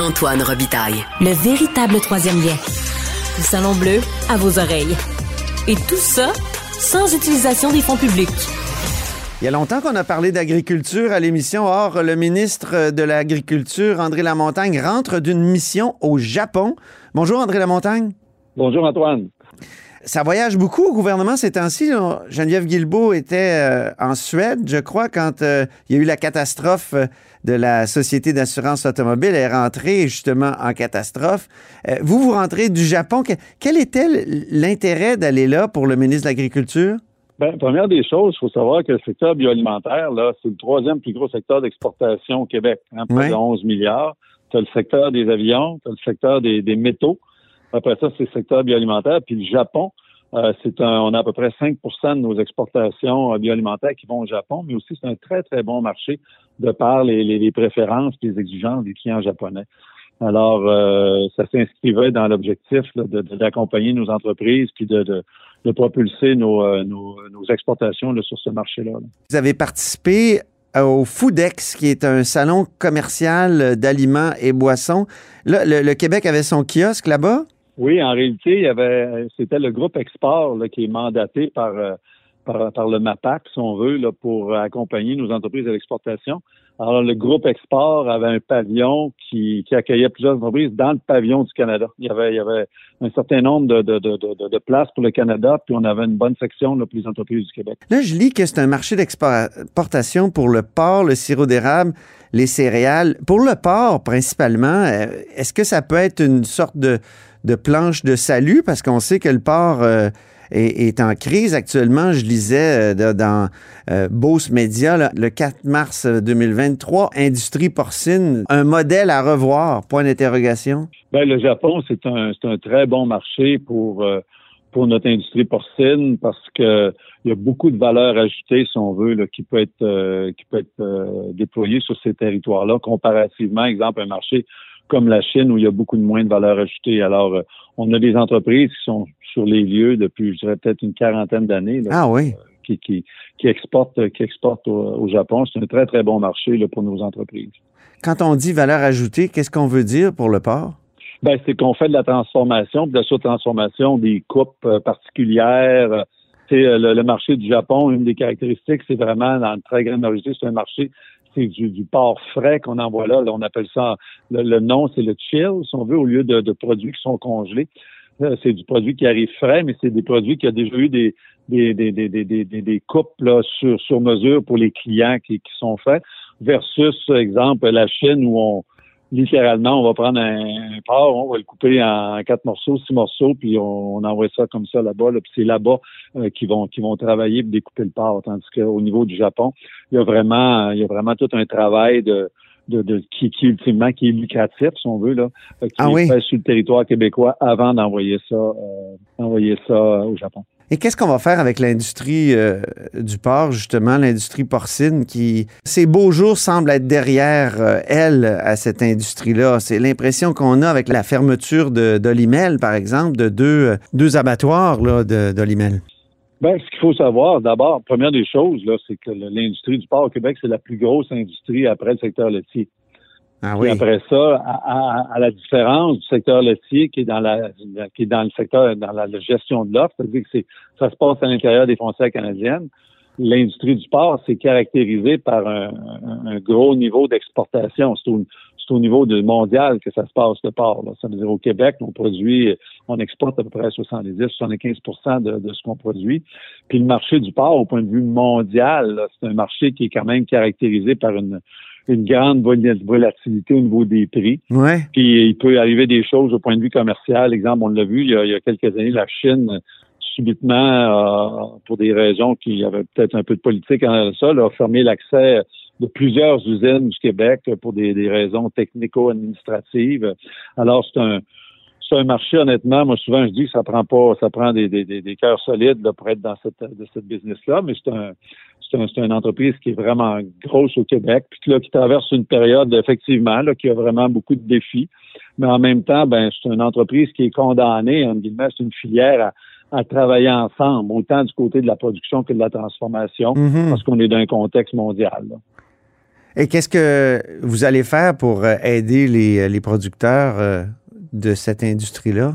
Antoine Robitaille. Le véritable troisième lien. Le Salon Bleu à vos oreilles. Et tout ça sans utilisation des fonds publics. Il y a longtemps qu'on a parlé d'agriculture à l'émission. Or, le ministre de l'Agriculture, André Lamontagne, rentre d'une mission au Japon. Bonjour, André Lamontagne. Bonjour, Antoine. Ça voyage beaucoup au gouvernement ces temps-ci. Geneviève Guilbeault était euh, en Suède, je crois, quand euh, il y a eu la catastrophe euh, de la Société d'assurance automobile. Elle est rentrée justement en catastrophe. vous, vous rentrez du Japon. Quel était l'intérêt d'aller là pour le ministre de l'Agriculture? Bien, première des choses, il faut savoir que le secteur bioalimentaire, là, c'est le troisième plus gros secteur d'exportation au Québec, hein, près de 11 milliards. Tu as le secteur des avions, tu as le secteur des, des métaux. Après ça, c'est le secteur bioalimentaire. Puis le Japon, euh, c'est un, on a à peu près 5% de nos exportations euh, bioalimentaires qui vont au Japon, mais aussi c'est un très, très bon marché de par les, les, préférences et les exigences des clients japonais. Alors, euh, ça s'inscrivait dans l'objectif d'accompagner nos entreprises puis de, de, de propulser nos, nos, nos exportations là, sur ce marché-là. Vous avez participé au Foodex, qui est un salon commercial d'aliments et boissons. Là, le Québec avait son kiosque là-bas? Oui, en réalité, il y avait, c'était le groupe Export qui est mandaté par, euh, par, par, le MAPAC, si on veut, pour accompagner nos entreprises à l'exportation. Alors, le groupe Export avait un pavillon qui, qui, accueillait plusieurs entreprises dans le pavillon du Canada. Il y avait, il y avait un certain nombre de, de, de, de places pour le Canada, puis on avait une bonne section là, pour les entreprises du Québec. Là, je lis que c'est un marché d'exportation pour le porc, le sirop d'érable, les céréales. Pour le porc, principalement, euh, est-ce que ça peut être une sorte de planche de salut? Parce qu'on sait que le port euh, est, en crise actuellement. Je lisais euh, dans euh, Beauce Media le 4 mars 2023, industrie porcine, un modèle à revoir, point d'interrogation. Ben, le Japon, c'est un, un très bon marché pour, pour notre industrie porcine parce que il y a beaucoup de valeur ajoutée, si on veut, là, qui peut être qui peut être déployée sur ces territoires-là, comparativement, exemple, un marché comme la Chine où il y a beaucoup de moins de valeur ajoutée. Alors, euh, on a des entreprises qui sont sur les lieux depuis, je dirais, peut-être une quarantaine d'années. Ah oui. Euh, qui, qui, qui exportent, qui exportent au, Japon. C'est un très, très bon marché là, pour nos entreprises. Quand on dit valeur ajoutée, qu'est-ce qu'on veut dire pour le port? Ben, c'est qu'on fait de la transformation, de la surtransformation des coupes euh, particulières. C'est le, marché du Japon, une des caractéristiques, c'est vraiment dans une très grande majorité, c'est un marché c'est du, du porc frais qu'on envoie là. on appelle ça, le, nom, c'est le chill, si on veut, au lieu de, produits qui sont congelés. Euh, c'est du produit qui arrive frais, mais c'est des produits qui ont déjà eu des, des, des, des, des, des coupes là, sur, sur mesure pour les clients qui, qui sont faits, versus, exemple, la Chine où on, littéralement, on va prendre un, porc, on va le couper en quatre morceaux, six morceaux, puis on, envoie ça comme ça là-bas. Là, puis c'est là-bas euh, qu'ils vont qui vont travailler pour découper le porc. Tandis qu'au niveau du Japon, il y a vraiment il y a vraiment tout un travail de de, de qui, qui ultimement qui est lucratif, si on veut, là, qui ah est fait sur le territoire québécois avant d'envoyer ça euh, envoyer ça au Japon. Et qu'est-ce qu'on va faire avec l'industrie euh, du porc, justement, l'industrie porcine qui, ces beaux jours semblent être derrière euh, elle, à cette industrie-là? C'est l'impression qu'on a avec la fermeture d'Olimel, par exemple, de deux, deux abattoirs d'Olimel. Ben, ce qu'il faut savoir, d'abord, première des choses, là, c'est que l'industrie du porc au Québec, c'est la plus grosse industrie après le secteur laitier. Ah oui. après ça, à, à, la différence du secteur laitier qui est dans la qui est dans le secteur dans la, gestion de l'offre, c'est-à-dire que c'est ça se passe à l'intérieur des frontières canadiennes. L'industrie du porc, c'est caractérisé par un, un, gros niveau d'exportation. C'est au, au, niveau de mondial que ça se passe le porc. Là. Ça veut dire au Québec, on produit, on exporte à peu près 70-75 de, de ce qu'on produit. Puis le marché du porc, au point de vue mondial, c'est un marché qui est quand même caractérisé par une une grande volatilité au niveau des prix. Ouais. Puis il peut arriver des choses au point de vue commercial. Exemple, on l'a vu il y, a, quelques années, la Chine subitement, euh, pour des raisons qui avaient peut-être un peu de politique en ça, a fermé l'accès de plusieurs usines du Québec pour des, raisons technico-administratives. Alors, c'est un c'est un marché, honnêtement, moi souvent je dis que ça prend pas, ça prend des, des, des, cœurs solides pour être dans cette, de cette business-là, mais c'est un, c'est une entreprise qui est vraiment grosse au Québec, puis là, qui traverse une période, effectivement, là, qui a vraiment beaucoup de défis. Mais en même temps, ben, c'est une entreprise qui est condamnée, en guillemets, c'est une filière à, travailler ensemble, autant du côté de la production que de la transformation, mm-hmm. parce qu'on est dans un contexte mondial. Et qu'est-ce que vous allez faire pour euh, aider les, les producteurs euh, de cette industrie-là?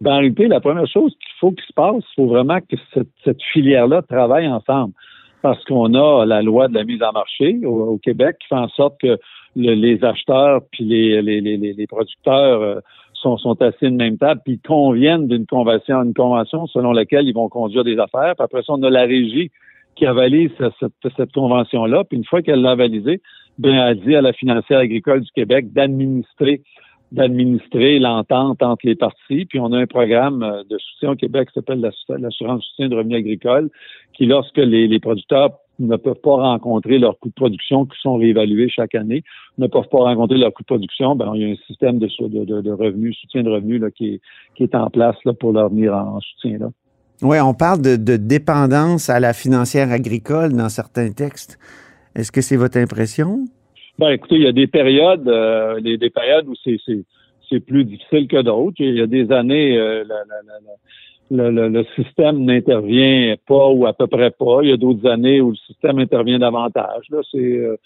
Ben, en réalité, la première chose qu'il faut qu'il se passe, il faut vraiment que cette, cette filière-là travaille ensemble. Parce qu'on a la loi de la mise en marché au, Québec qui fait en sorte que les acheteurs puis les, les, les, producteurs euh, sont, sont assis de même table, puis conviennent d'une convention, une convention selon laquelle ils vont conduire des affaires. Puis après ça, on a la régie qui avalise cette, cette convention-là. Puis une fois qu'elle l'a avalisée, bien, elle dit à la financière agricole du Québec d'administrer d'administrer l'entente entre les parties. Puis on a un programme euh, de soutien au Québec qui s'appelle l'assurance soutien de revenus agricoles, qui lorsque les, producteurs ne peuvent pas rencontrer leurs coûts de production qui sont réévalués chaque année, ne peuvent pas rencontrer leurs coûts de production, ben il y a un système de, revenus, soutien de revenus là, qui, est, en place là, pour leur venir en, soutien. Là. Oui, on parle de dépendance à la financière agricole dans certains textes. Est-ce que c'est votre impression? Ben, écoutez, il y a des périodes, euh, des, périodes où c'est, c'est, plus difficile que d'autres. Il y a des années, euh, le, système n'intervient pas ou à peu près pas. Il y a d'autres années où le système intervient davantage. Là, c'est, euh,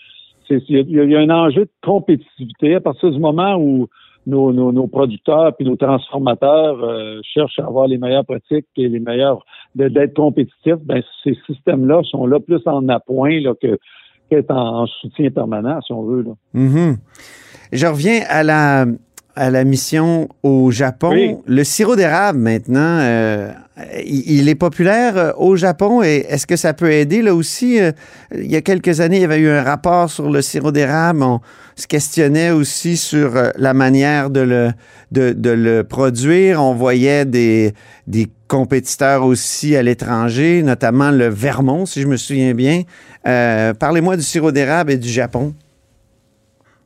c'est, il y a un enjeu de compétitivité à partir du moment où nos, nos, nos producteurs puis nos transformateurs cherchent à avoir les meilleures pratiques et les meilleurs d'être compétitifs. Ben ces systèmes-là sont là plus en appoint là, que est en, soutien permanent, si on veut. Là. Mm-hmm. Je reviens à la, à la mission au Japon. Le sirop d'érable, maintenant, euh, il, est populaire euh, au Japon et est-ce que ça peut aider? Là aussi? Euh, il y a quelques années, il y avait eu un rapport sur le sirop d'érable. On se questionnait aussi sur la manière de le, de, de le produire. On voyait des, des compétiteurs aussi à l'étranger, notamment le Vermont, si je me souviens bien. Parlez-moi du sirop d'érable et du Japon.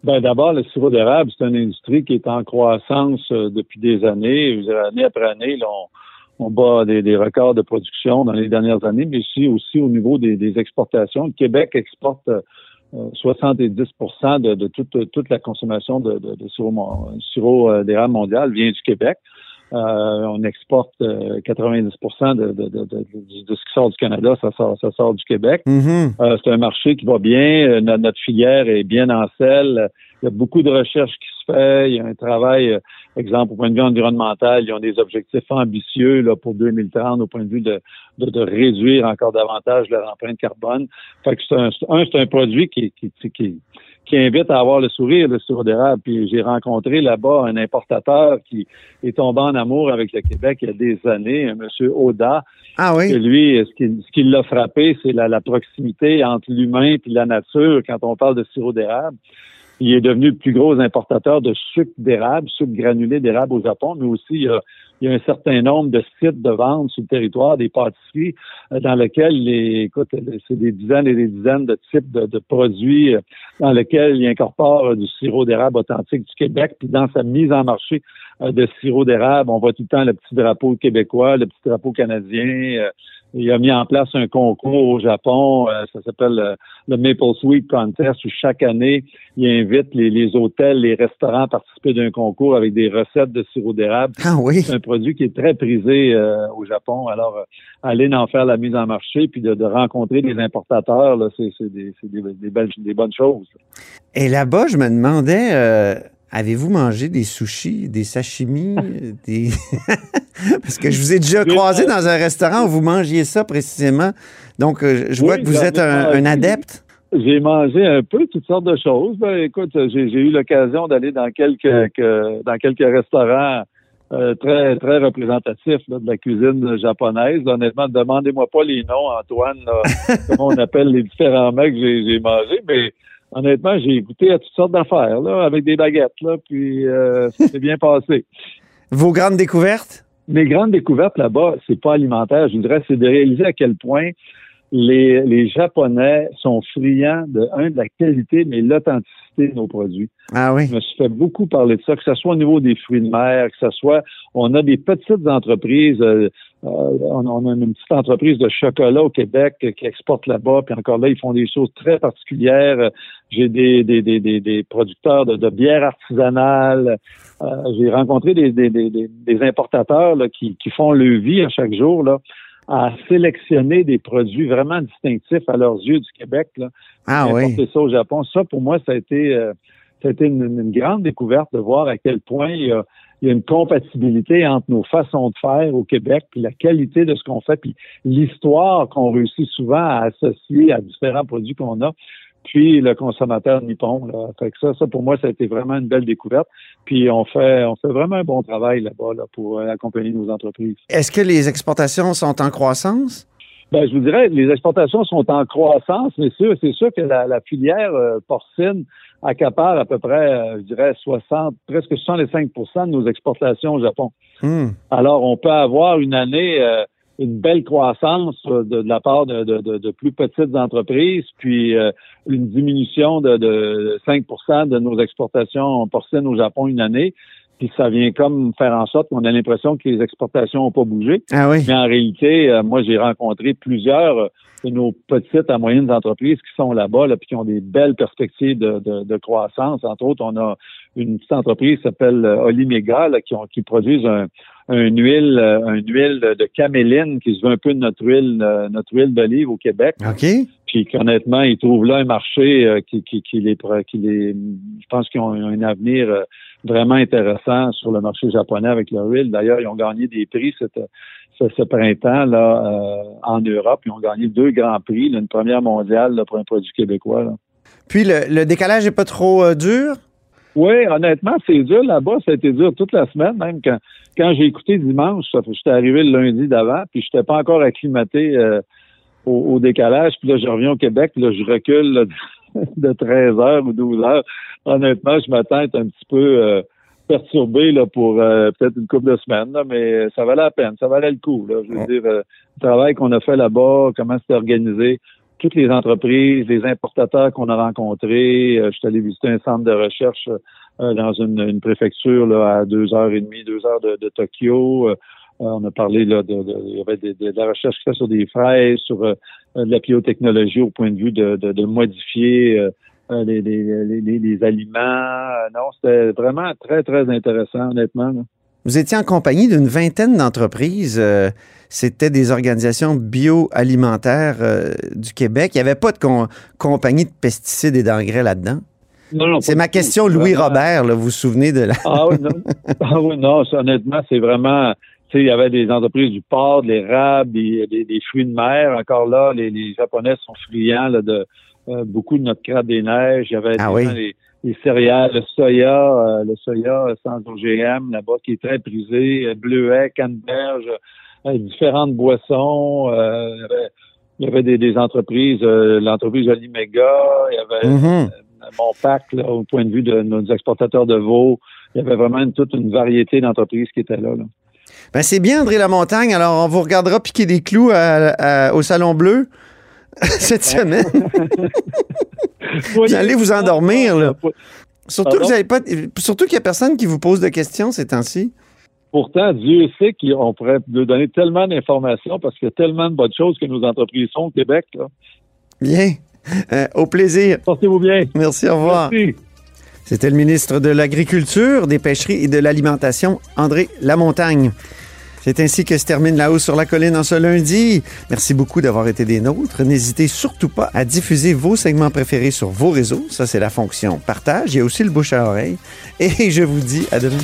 Ben, d'abord, le sirop d'érable, c'est une industrie qui est en croissance euh, depuis des années. Année après année, on, on, bat des, records de production dans les dernières années, mais aussi, aussi au niveau des, exportations. Le Québec exporte 70 euh, de, de toute, toute, la consommation de, de, de sirop, sirop d'érable mondial vient du Québec. Euh, on exporte 90 euh, de, de, de, de, ce qui sort du Canada, ça sort, ça sort du Québec. Mm-hmm. Euh, c'est un marché qui va bien. Notre, filière est bien en selle. Il y a beaucoup de recherches qui se fait. Il y a un travail, exemple, au point de vue environnemental, ils ont des objectifs ambitieux là, pour 2030 au point de vue de, de, réduire encore davantage leur empreinte carbone. Fait que c'est un, c'est un produit qui, qui, qui, qui invite à avoir le sourire, le sirop d'érable. Puis j'ai rencontré là-bas un importateur qui est tombé en amour avec le Québec il y a des années, un monsieur Oda. Ah oui. Et lui, ce qui, ce qui l'a frappé, c'est la, la, proximité entre l'humain et la nature quand on parle de sirop d'érable. Il est devenu le plus gros importateur de sucre d'érable, sucre granulé d'érable au Japon, mais aussi il y a il y a un certain nombre de sites de vente sur le territoire, des pâtisseries, euh, dans lesquels, les, écoute, c'est des dizaines et des dizaines de types de, produits euh, dans lesquels il incorpore euh, du sirop d'érable authentique du Québec. Puis dans sa mise en marché de sirop d'érable, on voit tout le temps le petit drapeau québécois, le petit drapeau canadien. Il a mis en place un concours au Japon, euh, ça s'appelle euh, le Maple Sweet Contest, où chaque année, il invite les, hôtels, les restaurants à participer d'un concours avec des recettes de sirop d'érable. Ah oui. C'est un produit qui est très prisé euh, au Japon. Alors, aller en faire la mise en marché, puis de, rencontrer des importateurs, c'est des, des, belles, des bonnes choses. Et là-bas, je me demandais Avez-vous mangé des sushis, des sashimi, des... Parce que je vous ai déjà croisé dans un restaurant où vous mangiez ça précisément. Donc, euh, je vois que vous êtes un, adepte. J'ai mangé un peu toutes sortes de choses. Ben, écoute, j'ai eu l'occasion d'aller dans quelques, dans quelques restaurants euh, très très représentatifs de la cuisine japonaise. Honnêtement, demandez-moi pas les noms, Antoine, comment on appelle les différents mecs que j'ai mangés, mais honnêtement, j'ai goûté à toutes sortes d'affaires, là, avec des baguettes, là, puis euh, c'est bien passé. Vos grandes découvertes? Mes grandes découvertes là-bas, c'est pas alimentaire. Je voudrais, c'est de réaliser à quel point les, les Japonais sont friands de, un, de la qualité, mais l'authenticité de nos produits. Ah oui. Je me suis fait beaucoup parler de ça, que ce soit au niveau des fruits de mer, que ce soit, on a des petites entreprises, euh, euh, on, a une petite entreprise de chocolat au Québec qui exporte là-bas, puis encore là, ils font des choses très particulières. J'ai des, des, des, des, producteurs de, de bière artisanale. Euh, j'ai rencontré des, des, des, importateurs là, qui, qui font le vie à chaque jour. Là à sélectionner des produits vraiment distinctifs à leurs yeux du Québec. Là, ah oui. ça au Japon. Ça, pour moi, ça a été, euh, ça a été une, grande découverte de voir à quel point il y, a, il y a une compatibilité entre nos façons de faire au Québec, puis la qualité de ce qu'on fait, puis l'histoire qu'on réussit souvent à associer à différents produits qu'on a puis le consommateur nippon. Là. Fait que ça, ça pour moi, ça a été vraiment une belle découverte. Puis on fait, on fait vraiment un bon travail là-bas là, pour accompagner nos entreprises. Est-ce que les exportations sont en croissance? Ben, je vous dirais, les exportations sont en croissance, mais sûr, c'est sûr que la, filière euh, porcine accapare à peu près, euh, je dirais, 60, presque 65% de nos exportations au Japon. Hmm. Alors, on peut avoir une année euh, une belle croissance euh, de, la part de, de, plus petites entreprises, puis euh, une diminution de, 5% de nos exportations porcines au Japon une année. Puis ça vient comme faire en sorte qu'on a l'impression que les exportations n'ont pas bougé. Ah oui. Mais en réalité, euh, moi, j'ai rencontré plusieurs de nos petites à moyennes entreprises qui sont là-bas, là, puis qui ont des belles perspectives de, croissance. Entre autres, on a une petite entreprise qui s'appelle Olimega, qui, ont, qui produisent un, un huile, euh, un huile de caméline qui se veut un peu de notre huile, euh, notre huile d'olive au Québec. OK. Puis qu'honnêtement, ils trouvent là un marché euh, qui, qui, qui, les, qui les, je pense qu'ils ont un avenir vraiment intéressant sur le marché japonais avec leur huile. D'ailleurs, ils ont gagné des prix cette, ce, printemps là en Europe. Ils ont gagné deux grands prix, une première mondiale là, pour un produit québécois. Puis le, le décalage n'est pas trop dur? Oui, honnêtement, c'est dur là-bas. Ça a été dur toute la semaine, même quand, quand j'ai écouté dimanche, j'étais arrivé le lundi d'avant, puis je n'étais pas encore acclimaté euh, au, décalage. Puis là, je reviens au Québec, là, je recule de 13 heures ou 12 heures. Honnêtement, je m'attends à être un petit peu euh, perturbé là, pour euh, peut-être une couple de semaines, mais ça valait la peine, ça valait le coup. Là. Je veux dire, le travail qu'on a fait là-bas, comment c'était organisé, toutes les entreprises, les importateurs qu'on a rencontrés. je suis allé visiter un centre de recherche euh, dans une, préfecture là, à deux heures et demie, deux heures de, Tokyo. Euh, on a parlé là, de, il y avait de, la recherche qui sur des fraises, sur euh, de la biotechnologie au point de vue de, modifier les, les, aliments. Non, c'était vraiment très, très intéressant, honnêtement. Vous étiez en compagnie d'une vingtaine d'entreprises. C'était des organisations bioalimentaires du Québec. Il n'y avait pas de compagnie de pesticides et d'engrais là-dedans? C'est ma question, Louis Robert, vous vous souvenez de la. ah oui, non. Ah oui, non, honnêtement, c'est vraiment. Il y avait des entreprises du porc, de l'érable, des, des, fruits de mer. Encore là, les, Japonais sont friands de euh, beaucoup de notre crabe des neiges. Il y avait ah les, céréales, le soya, euh, le soya sans OGM là-bas qui est très prisé, euh, bleuet, canneberge, différentes boissons. il y avait, des, entreprises, l'entreprise Olimega, il y avait mm-hmm mon pack, au point de vue de nos exportateurs de veaux. Il y avait vraiment toute une variété d'entreprises qui étaient là. Ben c'est bien, André Lamontagne. Alors, on vous regardera piquer des clous au Salon Bleu cette semaine. vous allez vous endormir, là. Surtout, vous pas, surtout qu'il n'y a personne qui vous pose de questions ces temps-ci. Pourtant, Dieu sait qu'on pourrait nous donner tellement d'informations parce qu'il y a tellement de bonnes choses que nos entreprises font au Québec. Bien. Euh, au plaisir. Portez-vous bien. Merci, au revoir. Merci. C'était le ministre de l'Agriculture, des Pêcheries et de l'Alimentation, André Lamontagne. C'est ainsi que se termine La Hausse sur la Colline en ce lundi. Merci beaucoup d'avoir été des nôtres. N'hésitez surtout pas à diffuser vos segments préférés sur vos réseaux. Ça, c'est la fonction partage. Il y a aussi le bouche à oreille. Et je vous dis à demain.